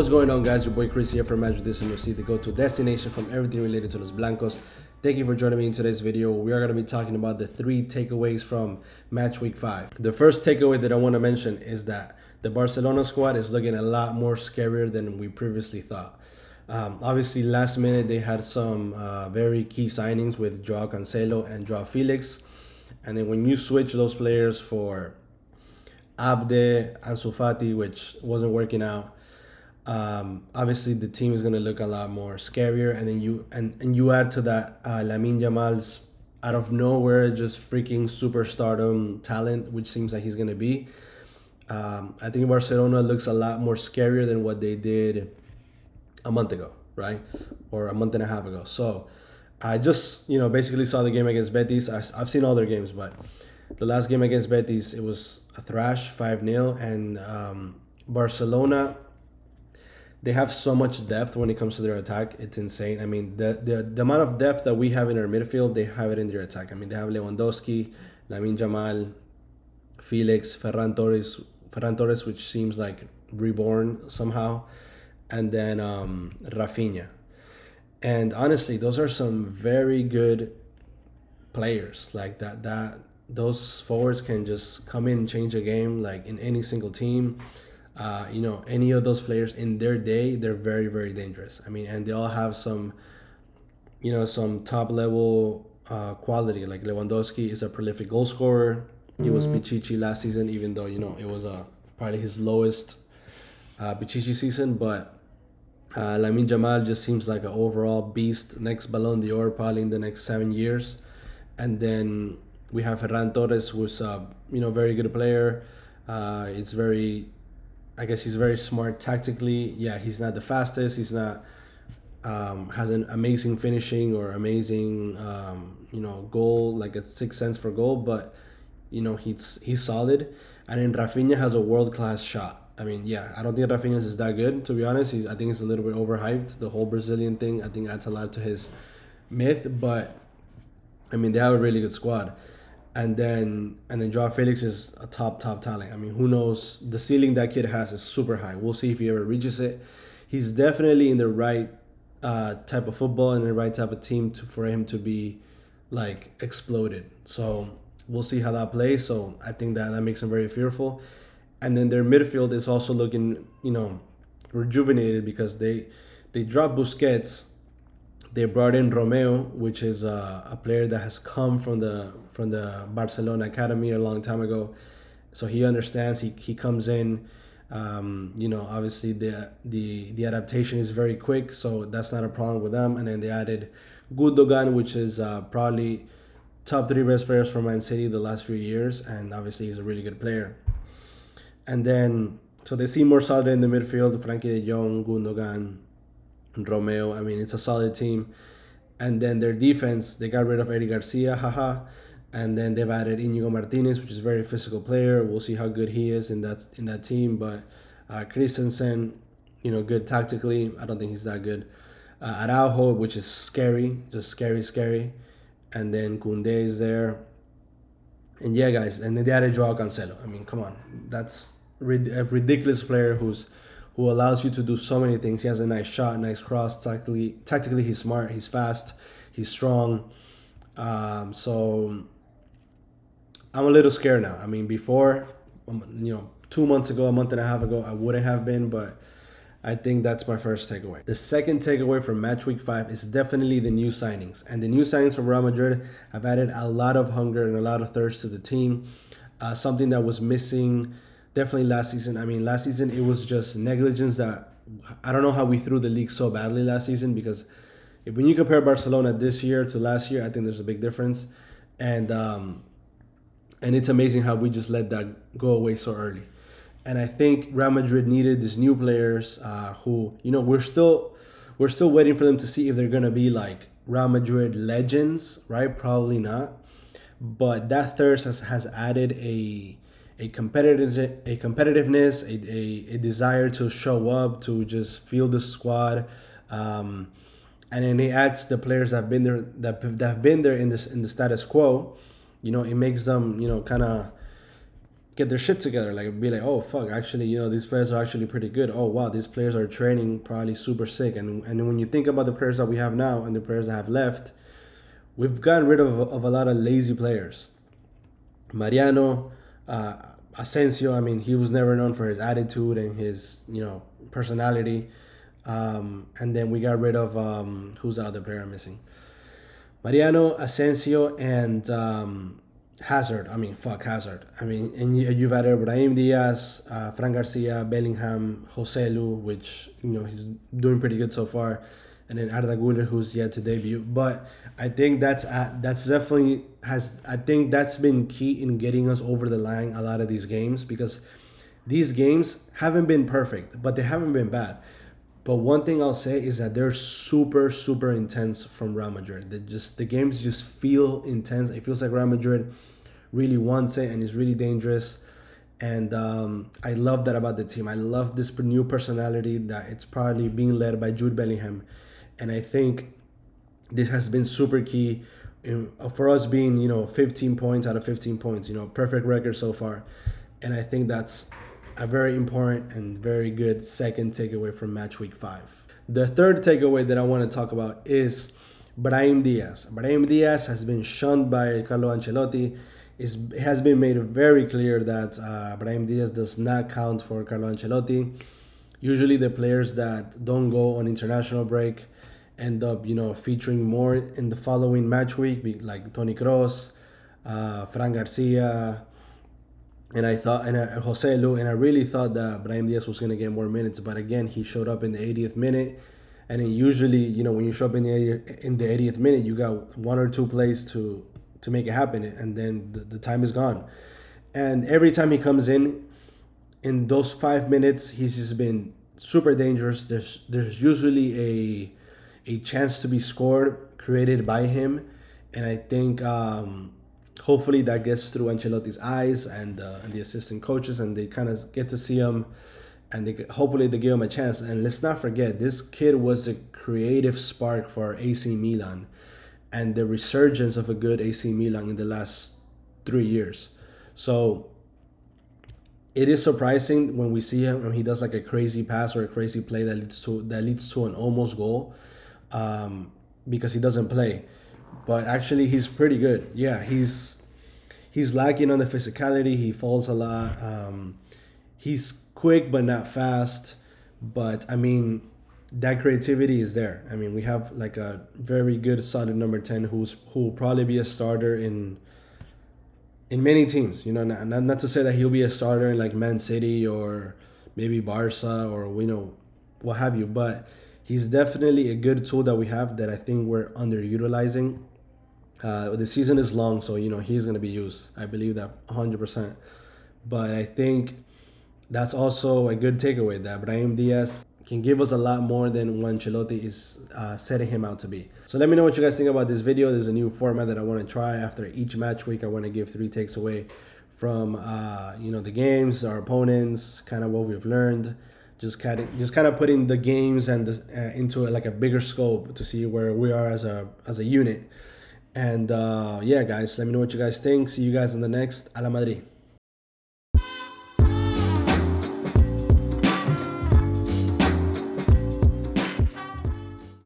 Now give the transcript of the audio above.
What's going on, guys? Your boy Chris here from Madrid This NFC, the go-to destination from everything related to Los Blancos. Thank you for joining me in today's video. We are going to be talking about the three takeaways from match week five. The first takeaway that I want to mention is that the Barcelona squad is looking a lot more scarier than we previously thought. Um, obviously, last minute they had some uh, very key signings with Joao Cancelo and Joao Felix. And then when you switch those players for Abde, Ansu Fati, which wasn't working out, um, obviously the team is going to look a lot more scarier. And then you and, and you add to that uh, Lamine Yamal's out of nowhere just freaking superstardom talent, which seems like he's going to be. Um, I think Barcelona looks a lot more scarier than what they did a month ago, right? Or a month and a half ago. So I just, you know, basically saw the game against Betis. I've seen all their games, but the last game against Betis, it was a thrash, 5 0. And um, Barcelona, they have so much depth when it comes to their attack. It's insane. I mean, the, the, the amount of depth that we have in our midfield, they have it in their attack. I mean, they have Lewandowski, Lamine Yamal, Felix, Ferran Torres, Ferran Torres, which seems like reborn somehow, and then um, Rafinha. And honestly, those are some very good players. Like that, that those forwards can just come in and change a game, like in any single team. Uh, you know, any of those players in their day, they're very, very dangerous. I mean, and they all have some, you know, some top level uh, quality. Like Lewandowski is a prolific goal scorer. He was mm-hmm. Pichichi last season, even though you know it was uh, probably his lowest uh, Pichichi season. But uh, Lamine Yamal just seems like an overall beast. Next Ballon d'Or probably in the next seven years, and then we have Ferran Torres, who's a you know very good player. Uh, it's very, I guess he's very smart tactically. Yeah, he's not the fastest. He's not um, has an amazing finishing or amazing um, you know goal like a six cents for goal, but you know, he's he's solid. And then Rafinha has a world class shot. I mean, yeah, I don't think Rafinha is that good to be honest. He's I think it's a little bit overhyped. The whole Brazilian thing I think adds a lot to his myth, but I mean they have a really good squad. And then and then Joao Felix is a top top talent. I mean, who knows? The ceiling that kid has is super high. We'll see if he ever reaches it. He's definitely in the right uh, type of football and the right type of team to for him to be like exploded. So we'll see how that plays. So I think that that makes him very fearful. And then their midfield is also looking, you know, rejuvenated because they they dropped Busquets. They brought in Romeu, which is a, a player that has come from the from the Barcelona academy a long time ago. So he understands. He he comes in. Um, you know, obviously the the the adaptation is very quick, so that's not a problem with them. And then they added Gundogan, which is uh, probably top three best players for Man City the last few years, and obviously he's a really good player. And then, so they seem more solid in the midfield. Frenkie de Jong, Gundogan, Romeu. I mean, it's a solid team. And then their defense, they got rid of Eric Garcia, haha. And then they've added Inigo Martinez, which is a very physical player. We'll see how good he is in that in that team. But uh, Christensen, you know, good tactically. I don't think he's that good. Uh, Araujo, which is scary, just scary, scary and then Kunde is there. And yeah, guys, and then they added Joao Cancelo. I mean, come on, that's a ridiculous player who's who allows you to do so many things. He has a nice shot, nice cross. Tactically, tactically, he's smart. He's fast. He's strong. Um, so I'm a little scared now. I mean, before, um, you know, two months ago, a month and a half ago, I wouldn't have been, but I think that's my first takeaway. The second takeaway from match week five is definitely the new signings. And the new signings from Real Madrid have added a lot of hunger and a lot of thirst to the team. Uh, something that was missing definitely last season. I mean, last season it was just negligence that I don't know how we threw the league so badly last season because if when you compare Barcelona this year to last year, I think there's a big difference. And um, and it's amazing how we just let that go away so early and I think Real Madrid needed these new players uh, who, you know, we're still we're still waiting for them to see if they're gonna be like Real Madrid legends, right? Probably not. But that thirst has, has added a a competitive a competitiveness, a, a, a desire to show up, to just feel the squad. Um, and then it adds the players that have been there that, that have been there in this in the status quo. You know, it makes them, you know, kind of get their shit together. Like be like, oh fuck, actually, you know, these players are actually pretty good. Oh wow, these players are training probably super sick. And and when you think about the players that we have now and the players that have left, we've gotten rid of, of a lot of lazy players. Mariano, uh, Asensio. I mean, he was never known for his attitude and his you know personality. Um, and then we got rid of um, who's the other player I'm missing? Mariano, Asensio, and um, Hazard. I mean, fuck Hazard. I mean, and you, have added Brahim Diaz, uh, Fran Garcia, Bellingham, Joselu, which you know he's doing pretty good so far, and then Arda Güler, who's yet to debut. But I think that's uh, that's definitely has. I think that's been key in getting us over the line a lot of these games because these games haven't been perfect, but they haven't been bad. But one thing I'll say is that they're super, super intense from Real Madrid. They just the games just feel intense. It feels like Real Madrid really wants it and is really dangerous. And um, I love that about the team. I love this new personality that it's probably being led by Jude Bellingham. And I think this has been super key in, for us being, you know, 15 points out of 15 points, you know, perfect record so far. And I think that's a very important and very good second takeaway from match week five. The third takeaway that I want to talk about is Brahim Diaz. Brahim Diaz has been shunned by Carlo Ancelotti it has been made very clear that uh, Brahim Diaz does not count for Carlo Ancelotti. Usually, the players that don't go on international break end up, you know, featuring more in the following match week, like Tony Kroos, uh, Fran Garcia, and I thought, and uh, Joselu, and I really thought that Brahim Diaz was going to get more minutes, but again, he showed up in the 80th minute. And usually, you know, when you show up in the in the 80th minute, you got one or two plays to to make it happen and then the, the time is gone and every time he comes in in those five minutes he's just been super dangerous there's there's usually a a chance to be scored created by him. And i think um, hopefully that gets through Ancelotti's eyes and uh, and the assistant coaches and they kind of get to see him and they hopefully they give him a chance. And let's not forget this kid was a creative spark for AC Milan and the resurgence of a good AC Milan in the last three years. So it is surprising when we see him when he does like a crazy pass or a crazy play that leads to that leads to an almost goal, um, because he doesn't play. But actually, he's pretty good. Yeah, he's he's lacking on the physicality. He falls a lot. Um, he's quick but not fast. But I mean, that creativity is there. I mean, we have like a very good solid number 10 who's who will probably be a starter in in many teams. You know, not, not to say that he'll be a starter in like Man City or maybe Barca or you know what have you, but he's definitely a good tool that we have that I think we're underutilizing. Uh, the season is long, so you know he's going to be used. I believe that 100%. But I think that's also a good takeaway that Brahim Diaz can give us a lot more than what Ancelotti is uh, setting him out to be. So let me know what you guys think about this video. There's a new format that I want to try after each match week. I want to give three takes away from uh, you know the games, our opponents, kind of what we've learned. Just kind of just kind of putting the games and the, uh, into like a bigger scope to see where we are as a as a unit. And uh, yeah, guys, let me know what you guys think. See you guys in the next Hala Madrid.